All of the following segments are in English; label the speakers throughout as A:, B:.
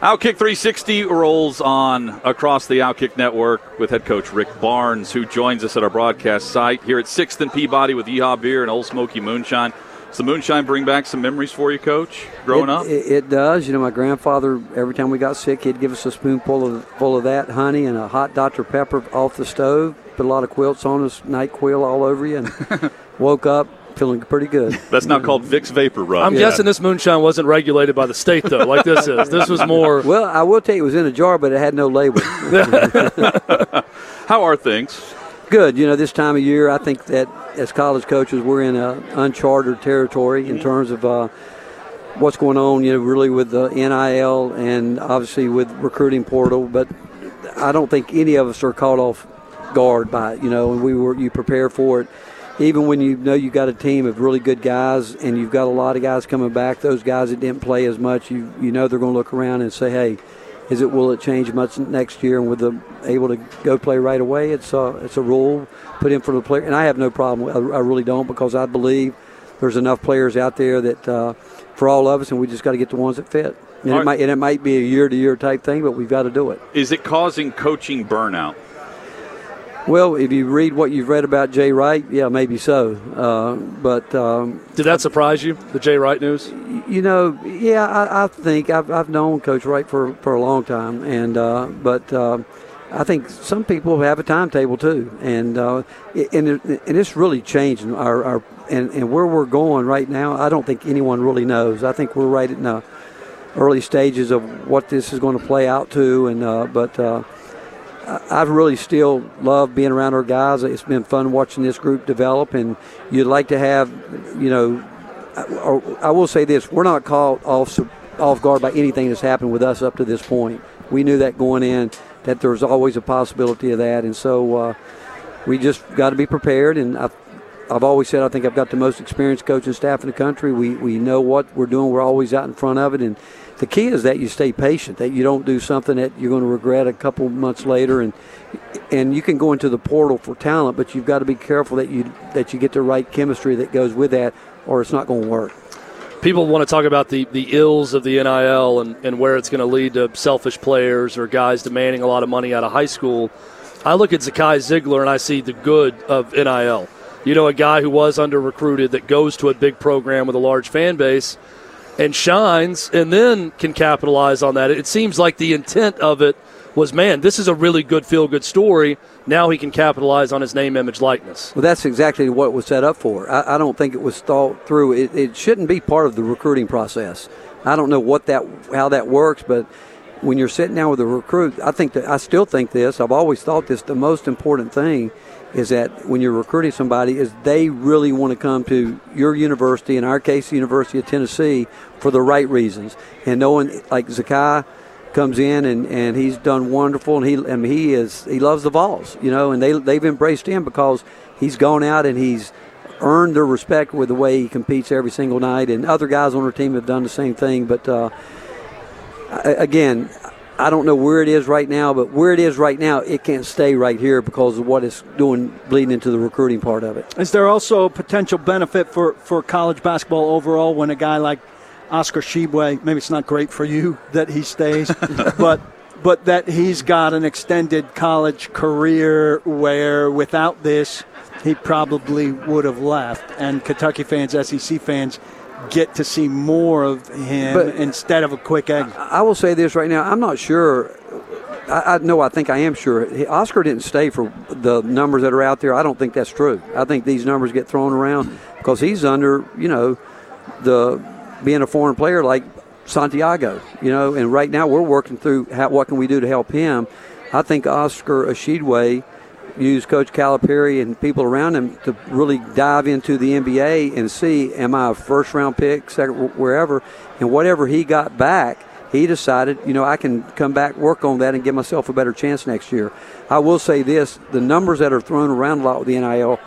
A: Outkick 360 rolls on across the Outkick network with head coach Rick Barnes, who joins us at our broadcast site here at 6th and Peabody with Yeehaw Beer and Ole Smoky Moonshine. Does the moonshine bring back some memories for you, Coach, growing
B: it,
A: up?
B: It, it, does. You know, my grandfather, every time we got sick, he'd give us a spoonful of, full of that honey and a hot Dr. Pepper off the stove, put a lot of quilts on us, NyQuil all over you, and woke up, feeling pretty good.
A: That's now called Vicks VapoRub.
C: I'm yeah. guessing this moonshine wasn't regulated by the state though, like this is. This was more.
B: Well, I will tell you, it was in a jar, but it had no label.
A: How are things?
B: Good. You know, this time of year, I think that as college coaches, we're in a uncharted territory in terms of. Uh, what's going on, you know, really with the NIL and obviously with recruiting portal, but I don't think any of us are caught off guard by it, you know, and we were you prepare for it even when you know you've got a team of really good guys and you've got a lot of guys coming back, those guys that didn't play as much, you you know they're going to look around and say, hey, is it will it change much next year? And with them able to go play right away, it's a it's a rule put in for the player, and I have no problem. I, I really don't because I believe there's enough players out there that uh, for all of us, and we just got to get the ones that fit. And, it might, and it might be a year to year type thing, but we've got to do it.
A: Is it causing coaching burnout?
B: Well, if you read what you've read about Jay Wright, yeah, maybe so. Uh, but um,
C: did that surprise you, the Jay Wright news?
B: You know, yeah, I, I think I've, I've, known Coach Wright for, for a long time, and uh, but uh, I think some people have a timetable too, and uh, and and it's really changing our, our and, and where we're going right now. I don't think anyone really knows. I think we're right in the early stages of what this is going to play out to, and uh, but uh, I really still love being around our guys. It's been fun watching this group develop, and you'd like to have, you know, I will say this: we're not caught off off guard by anything that's happened with us up to this point. We knew that going in that there's always a possibility of that, and so uh, we just got to be prepared. And I've, I've always said I think I've got the most experienced coaching staff in the country. We we know what we're doing. We're always out in front of it, and the key is that you stay patient, that you don't do something that you're going to regret a couple months later, and and you can go into the portal for talent, but you've got to be careful that you that you get the right chemistry that goes with that, or it's not going to work.
C: People want to talk about the, the ills of the NIL and, and where it's going to lead to selfish players or guys demanding a lot of money out of high school. I look at Zakai Ziegler and I see the good of NIL. You know, a guy who was under recruited that goes to a big program with a large fan base – and shines and then can capitalize on that. It seems like the intent of it was, man, this is a really good feel good story. Now he can capitalize on his name, image, likeness.
B: Well, that's exactly what it was set up for. I, I don't think it was thought through. It, it, shouldn't be part of the recruiting process. I don't know what that how that works, but when you're sitting down with a recruit, I think that I still think this. I've always thought this. The most important thing is that when you're recruiting somebody is they really want to come to your university in our case the university of tennessee for the right reasons and knowing like zakai comes in and, and he's done wonderful and he and he is he loves the vols you know and they they've embraced him because he's gone out and he's earned their respect with the way he competes every single night and other guys on our team have done the same thing but uh, again I don't know where it is right now, but where it is right now, it can't stay right here because of what it's doing, bleeding into the recruiting part of it.
D: Is there also a potential benefit for, for college basketball overall when a guy like Oscar Tshiebwe, maybe it's not great for you that he stays, but but that he's got an extended college career where without this, he probably would have left. And Kentucky fans, SEC fans, get to see more of him but instead of a quick exit.
B: I, will say this right now. I'm not sure. I, I know. I think I am sure. Oscar didn't stay for the numbers that are out there. I don't think that's true. I think these numbers get thrown around because he's under, you know, the being a foreign player like Santiago, you know. And right now we're working through how, what can we do to help him. I think Oscar Tshiebwe – use Coach Calipari and people around him to really dive into the NBA and see, am I a first round pick, second, wherever, and whatever he got back, he decided, you know, I can come back, work on that, and give myself a better chance next year. I will say this the numbers that are thrown around a lot with the NIL,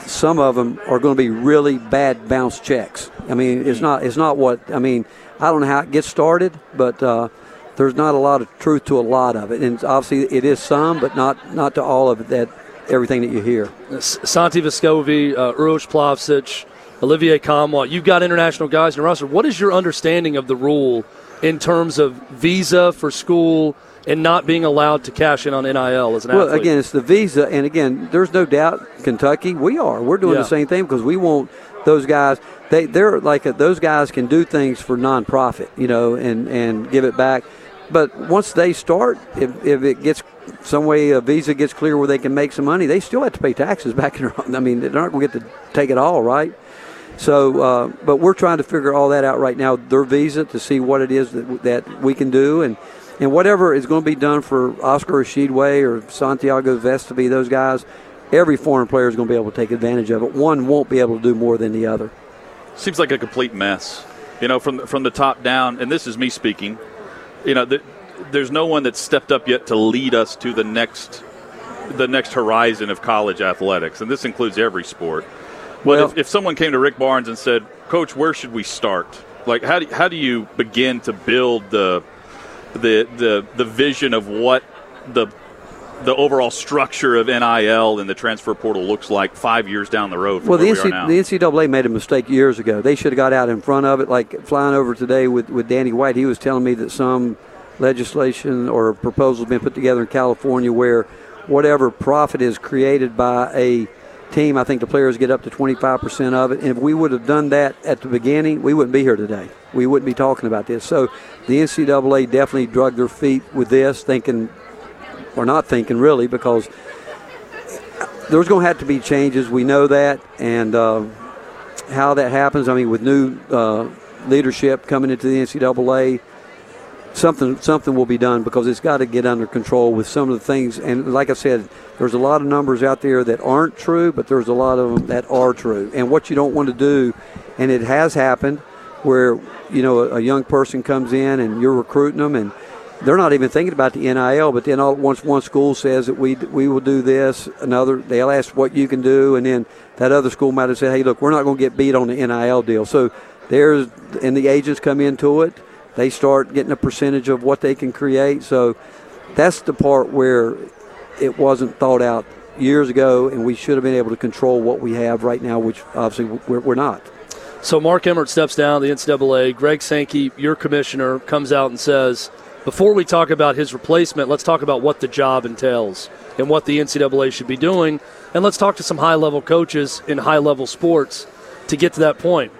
B: some of them are going to be really bad bounce checks. I mean, it's not, it's not what, I mean, I don't know how it gets started, but uh, there's not a lot of truth to a lot of it. And obviously, it is some, but not, not to all of it that everything that you hear.
C: Santi Vescovi, uh, Uroš Plavsic, Olivier Nkamhoua, you've got international guys in the roster. What is your understanding of the rule in terms of visa for school and not being allowed to cash in on NIL as an
B: well,
C: athlete?
B: Well, again, it's the visa, and again, there's no doubt Kentucky, we are. We're doing
C: Yeah.
B: the same thing because we want those guys. They they're like a, those guys can do things for nonprofit, you know, and and give it back. But once they start, if, if it gets some way a visa gets clear where they can make some money, they still have to pay taxes back in. I mean, they're not going to get to take it all, right? So, uh, but we're trying to figure all that out right now. Their visa to see what it is that that we can do, and and whatever is going to be done for Oscar Tshiebwe or Santiago Vescovi, those guys, every foreign player is going to be able to take advantage of it. One won't be able to do more than the other.
A: Seems like a complete mess. You know, from from the top down, and this is me speaking. You know, th there's no one that's stepped up yet to lead us to the next the next horizon of college athletics, and this includes every sport. But
B: Well-
A: if, if someone came to Rick Barnes and said, "Coach, where should we start? Like, how do how do you begin to build the the the the vision of what the the overall structure of NIL and the transfer portal looks like five years down the road from
B: Well, the,
A: we
B: the NCAA made a mistake years ago. They should have got out in front of it. Like flying over today with, with Danny White, he was telling me that some legislation or proposal has been put together in California where whatever profit is created by a team, I think the players get up to 25% of it. And if we would have done that at the beginning, we wouldn't be here today. We wouldn't be talking about this. So the NCAA definitely drug their feet with this, thinking, or not thinking really, because there's going to have to be changes. We know that, and uh, how that happens. I mean, with new uh, leadership coming into the NCAA, something something will be done because it's got to get under control with some of the things. And like I said, there's a lot of numbers out there that aren't true, but there's a lot of them that are true. And what you don't want to do, and it has happened, where you know a, a young person comes in and you're recruiting them and they're not even thinking about the NIL, but then all once one school says that we we will do this, another they'll ask what you can do, and then that other school might have said, hey, look, we're not going to get beat on the NIL deal. So there's and the agents come into it, they start getting a percentage of what they can create. So that's the part where it wasn't thought out years ago, and we should have been able to control what we have right now, which obviously we're, we're not.
C: So Mark Emmert steps down, the NCAA. Greg Sankey, your commissioner, comes out and says, before we talk about his replacement, let's talk about what the job entails and what the NCAA should be doing. And let's talk to some high level coaches in high level sports to get to that point.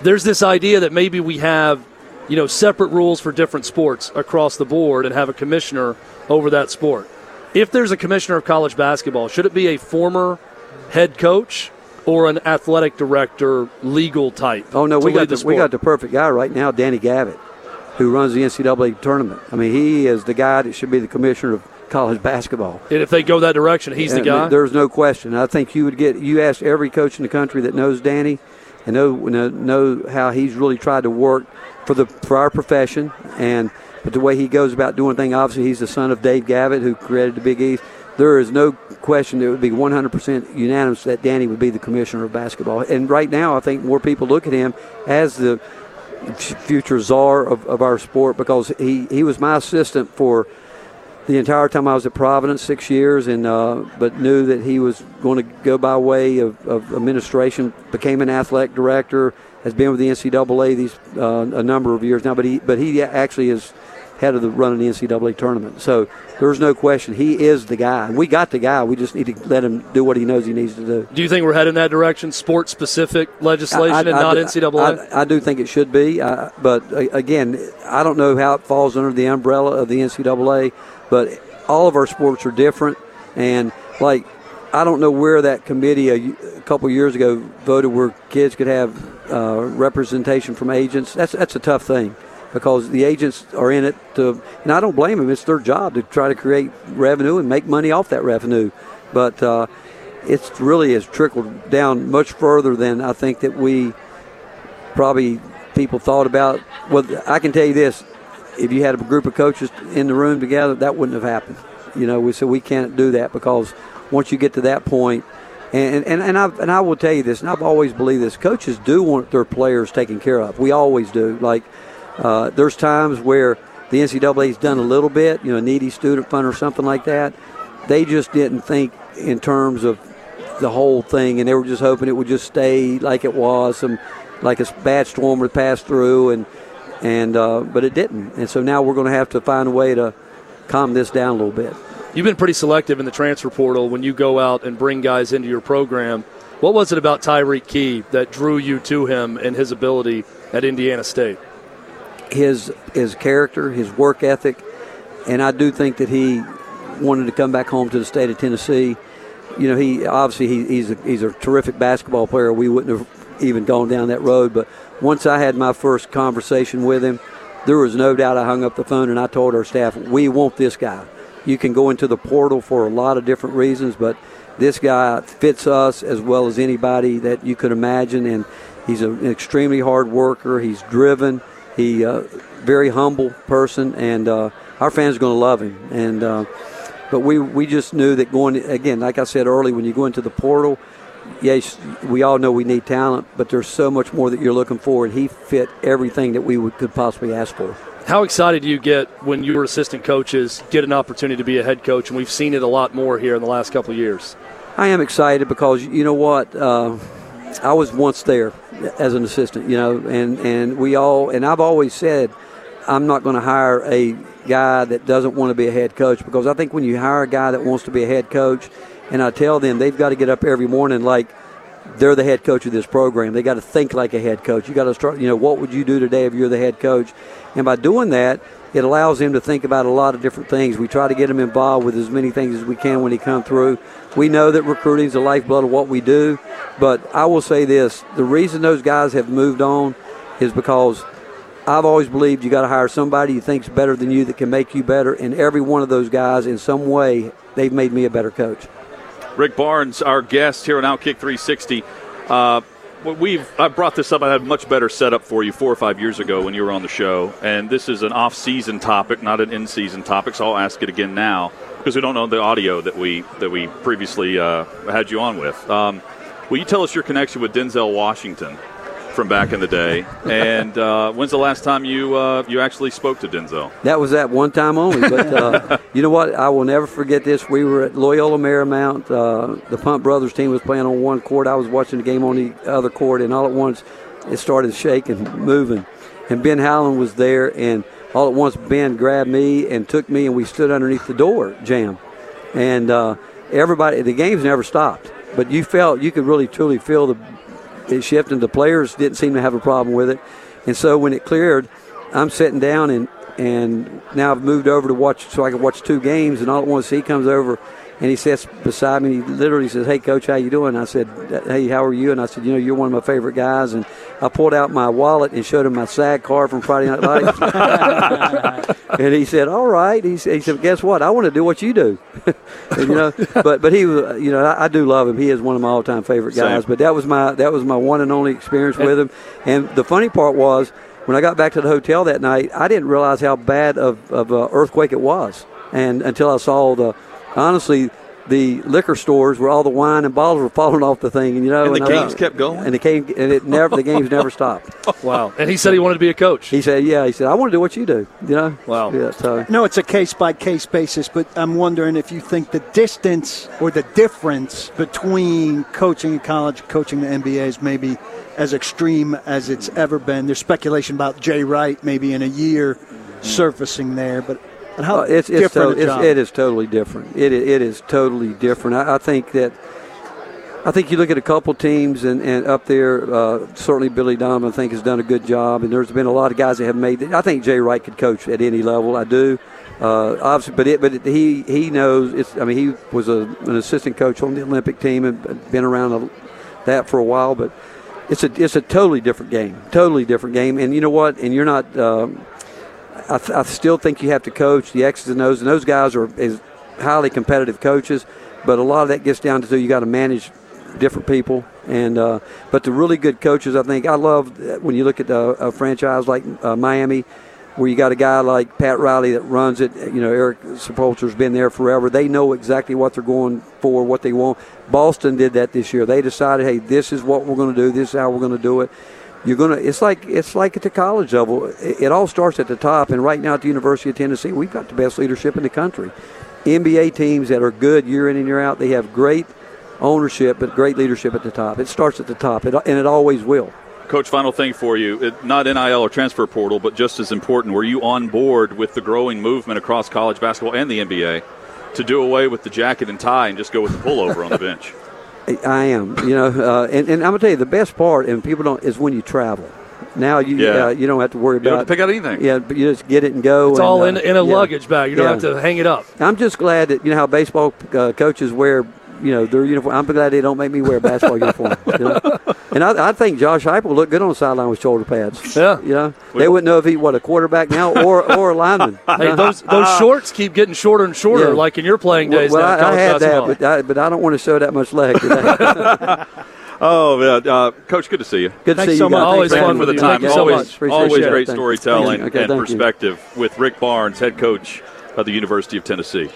C: There's this idea that maybe we have, you know, separate rules for different sports across the board and have a commissioner over that sport. If there's a commissioner of college basketball, should it be a former head coach or an athletic director, legal type?
B: Oh no, we got the, we got the perfect guy right now, Danny Gavitt, who runs the NCAA tournament. I mean, he is the guy that should be the commissioner of college basketball.
C: And if they go that direction, he's the guy.
B: There's no question. I think you would get you ask every coach in the country that knows Danny, and know know, know how he's really tried to work for the for our profession, and but the way he goes about doing things. Obviously, he's the son of Dave Gavitt, who created the Big East. There is no question it would be 100% unanimous that Danny would be the commissioner of basketball. And right now, I think more people look at him as the future czar of, of our sport because he, he was my assistant for the entire time I was at Providence, six years, and uh, but knew that he was going to go by way of, of administration. Became an athletic director. Has been with the NCAA these uh, a number of years now, but he but he actually is head of the running the NCAA tournament. So there's no question he is the guy. We got the guy. We just need to let him do what he knows he needs to do.
C: do you think we're heading that direction, sports specific legislation and not
B: do-
C: NCAA?
B: I, I do think it should be, uh, but uh, again, I don't know how it falls under the umbrella of the NCAA. But all of our sports are different, and like I don't know where that committee a, a couple years ago voted where kids could have uh, representation from agents. That's that's a tough thing because the agents are in it to, and I don't blame them. It's their job to try to create revenue and make money off that revenue, but. Uh, it's really has trickled down much further than I think that we probably people thought about. Well, I can tell you this: if you had a group of coaches in the room together, that wouldn't have happened. You know, we said we can't do that because once you get to that point, and and and I and I will tell you this, and I've always believed this: coaches do want their players taken care of. We always do. Like uh, there's times where the NCAA's done a little bit, you know, needy student fund or something like that. They just didn't think in terms of the whole thing, and they were just hoping it would just stay like it was, some like a bad storm would pass through, and and uh, but it didn't, and so now we're going to have to find a way to calm this down a little bit.
C: You've been pretty selective in the transfer portal when you go out and bring guys into your program. What was it about Tyreke Key that drew you to him and his ability at Indiana State?
B: His his character, his work ethic, and I do think that he wanted to come back home to the state of Tennessee. You know, he obviously he, he's a, he's a terrific basketball player. We wouldn't have even gone down that road, but once I had my first conversation with him, there was no doubt I hung up the phone and I told our staff, we want this guy. You can go into the portal for a lot of different reasons, but this guy fits us as well as anybody that you could imagine, and he's an extremely hard worker. He's driven. He uh, very humble person, and uh, our fans are going to love him. And uh, but we we just knew that going again, like I said earlier, when you go into the portal, yes, we all know we need talent, but there's so much more that you're looking for, and he fit everything that we would, could possibly ask for.
C: How excited do you get when your assistant coaches get an opportunity to be a head coach? And we've seen it a lot more here in the last couple of years.
B: I am excited because you know what, uh, I was once there as an assistant, you know, and and we all and I've always said I'm not going to hire a guy that doesn't want to be a head coach because I think when you hire a guy that wants to be a head coach, and I tell them they've got to get up every morning like they're the head coach of this program. They got to think like a head coach. You got to start, you know, what would you do today if you're the head coach? And by doing that, it allows him to think about a lot of different things. We try to get him involved with as many things as we can when he come through. We know that recruiting is the lifeblood of what we do, but I will say this: the reason those guys have moved on is because I've always believed you got to hire somebody you think's better than you that can make you better. And every one of those guys, in some way, they've made me a better coach.
A: Rick Barnes, our guest here on Outkick 360. Uh, we've I brought this up. I had a much better setup for you four or five years ago when you were on the show, and this is an off-season topic, not an in-season topic. So I'll ask it again now because we don't know the audio that we that we previously uh, had you on with. Um, will you tell us your connection with Denzel Washington? From back in the day. And uh, when's the last time you uh, you actually spoke to Denzel?
B: That was that one time only. But uh, you know what? I will never forget this. We were at Loyola Marymount. Uh, the Pump Brothers team was playing on one court. I was watching the game on the other court, and all at once it started shaking, moving. And Ben Howland was there, and all at once Ben grabbed me and took me, and we stood underneath the door jam. And uh, everybody, the games never stopped. But you felt, you could really truly feel the it shifted. The players didn't seem to have a problem with it, and so when it cleared, I'm sitting down and and now I've moved over to watch so I can watch two games. And all at once he comes over and he sits beside me. He literally says, "Hey, coach, how you doing?" I said, "Hey, how are you?" And I said, "You know, you're one of my favorite guys." And I pulled out my wallet and showed him my SAG card from Friday Night Lights. and he said, "All right." He said, he said "Guess what? I want to do what you do." and, you know, but but he was, you know, I, I, do love him. He is one of my all-time favorite guys. Same. But that was my that was my one and only experience with him. And the funny part was when I got back to the hotel that night, I didn't realize how bad of of an earthquake it was, and until I saw the honestly the liquor stores where all the wine and bottles were falling off the thing, and you know,
A: and the
B: and
A: games I, kept going,
B: and the game, and it never, the games never stopped.
C: Wow! And he said he wanted to be a coach.
B: He said, "Yeah." He said, "I want to do what you do." You know?
C: Wow.
B: Yeah. So
D: no, it's a case by case basis, but I'm wondering if you think the distance or the difference between coaching in college, coaching the NBA is maybe as extreme as it's ever been. There's speculation about Jay Wright maybe in a year surfacing there, but and how uh, it's, it's, to,
B: it's it is totally different. It it is totally different. I, I, think that I think you look at a couple teams and, and up there. Uh, certainly, Billy Donovan I think has done a good job, and there's been a lot of guys that have made. I think Jay Wright could coach at any level. I do. Uh, obviously, but it, but it, he he knows. It's. I mean, he was a, an assistant coach on the Olympic team and been around a, that for a while, but. It's a it's a totally different game, totally different game, and you know what? And you're not um, I, th- I, still think you have to coach the X's and O's, and those guys are is highly competitive coaches. But a lot of that gets down to you got to manage different people. And uh, but the really good coaches, I think I love when you look at a, a franchise like uh, Miami. where you got a guy like Pat Riley that runs it. You know, Erik Spoelstra's been there forever. They know exactly what they're going for, what they want. Boston did that this year. They decided, hey, this is what we're going to do. This is how we're going to do it. You're gonna. It's like it's like at the college level. It, it all starts at the top. And right now at the University of Tennessee, we've got the best leadership in the country. NBA teams that are good year in and year out. They have great ownership, but great leadership at the top. It starts at the top, it, and it always will.
A: Coach, final thing for you. It, not NIL or transfer portal, but just as important, were you on board with the growing movement across college basketball and the NBA to do away with the jacket and tie and just go with the pullover on the bench?
B: I am, you know, uh, and, and I'm gonna tell you the best part, and people don't, is when you travel. Now you
A: Yeah.
B: uh, you don't have to worry
A: You don't
B: about
A: have to pick out anything.
B: Yeah, but you just get it and go.
C: It's
B: and,
C: all
B: uh,
C: in, in a
B: yeah.
C: luggage bag. You don't
B: Yeah.
C: have to hang it up.
B: I'm just glad that you know how baseball uh, coaches wear, you know, their uniform. I'm glad they don't make me wear a basketball uniform. You know? And I, I think Josh Heupel looked good on the sideline with shoulder pads.
C: Yeah.
B: You know, they wouldn't know if he what a quarterback now or or a lineman.
C: Hey, those those shorts keep getting shorter and shorter,
B: Yeah.
C: like in your playing days.
B: well,
C: now,
B: I, I had
C: basketball.
B: that, but I, but I don't want to show that much leg today.
A: Oh, yeah. Uh, Coach, good to see you.
B: Good to
D: Thanks
B: see
D: so
B: you
D: much.
C: Always
B: Thanks
C: fun
A: for the
C: you.
A: time.
C: Thank you so
A: always,
C: much.
A: Always
B: it.
A: great
B: Thank
A: storytelling
B: Okay,
A: and
B: thank you.
A: perspective with Rick Barnes, head coach of the University of Tennessee.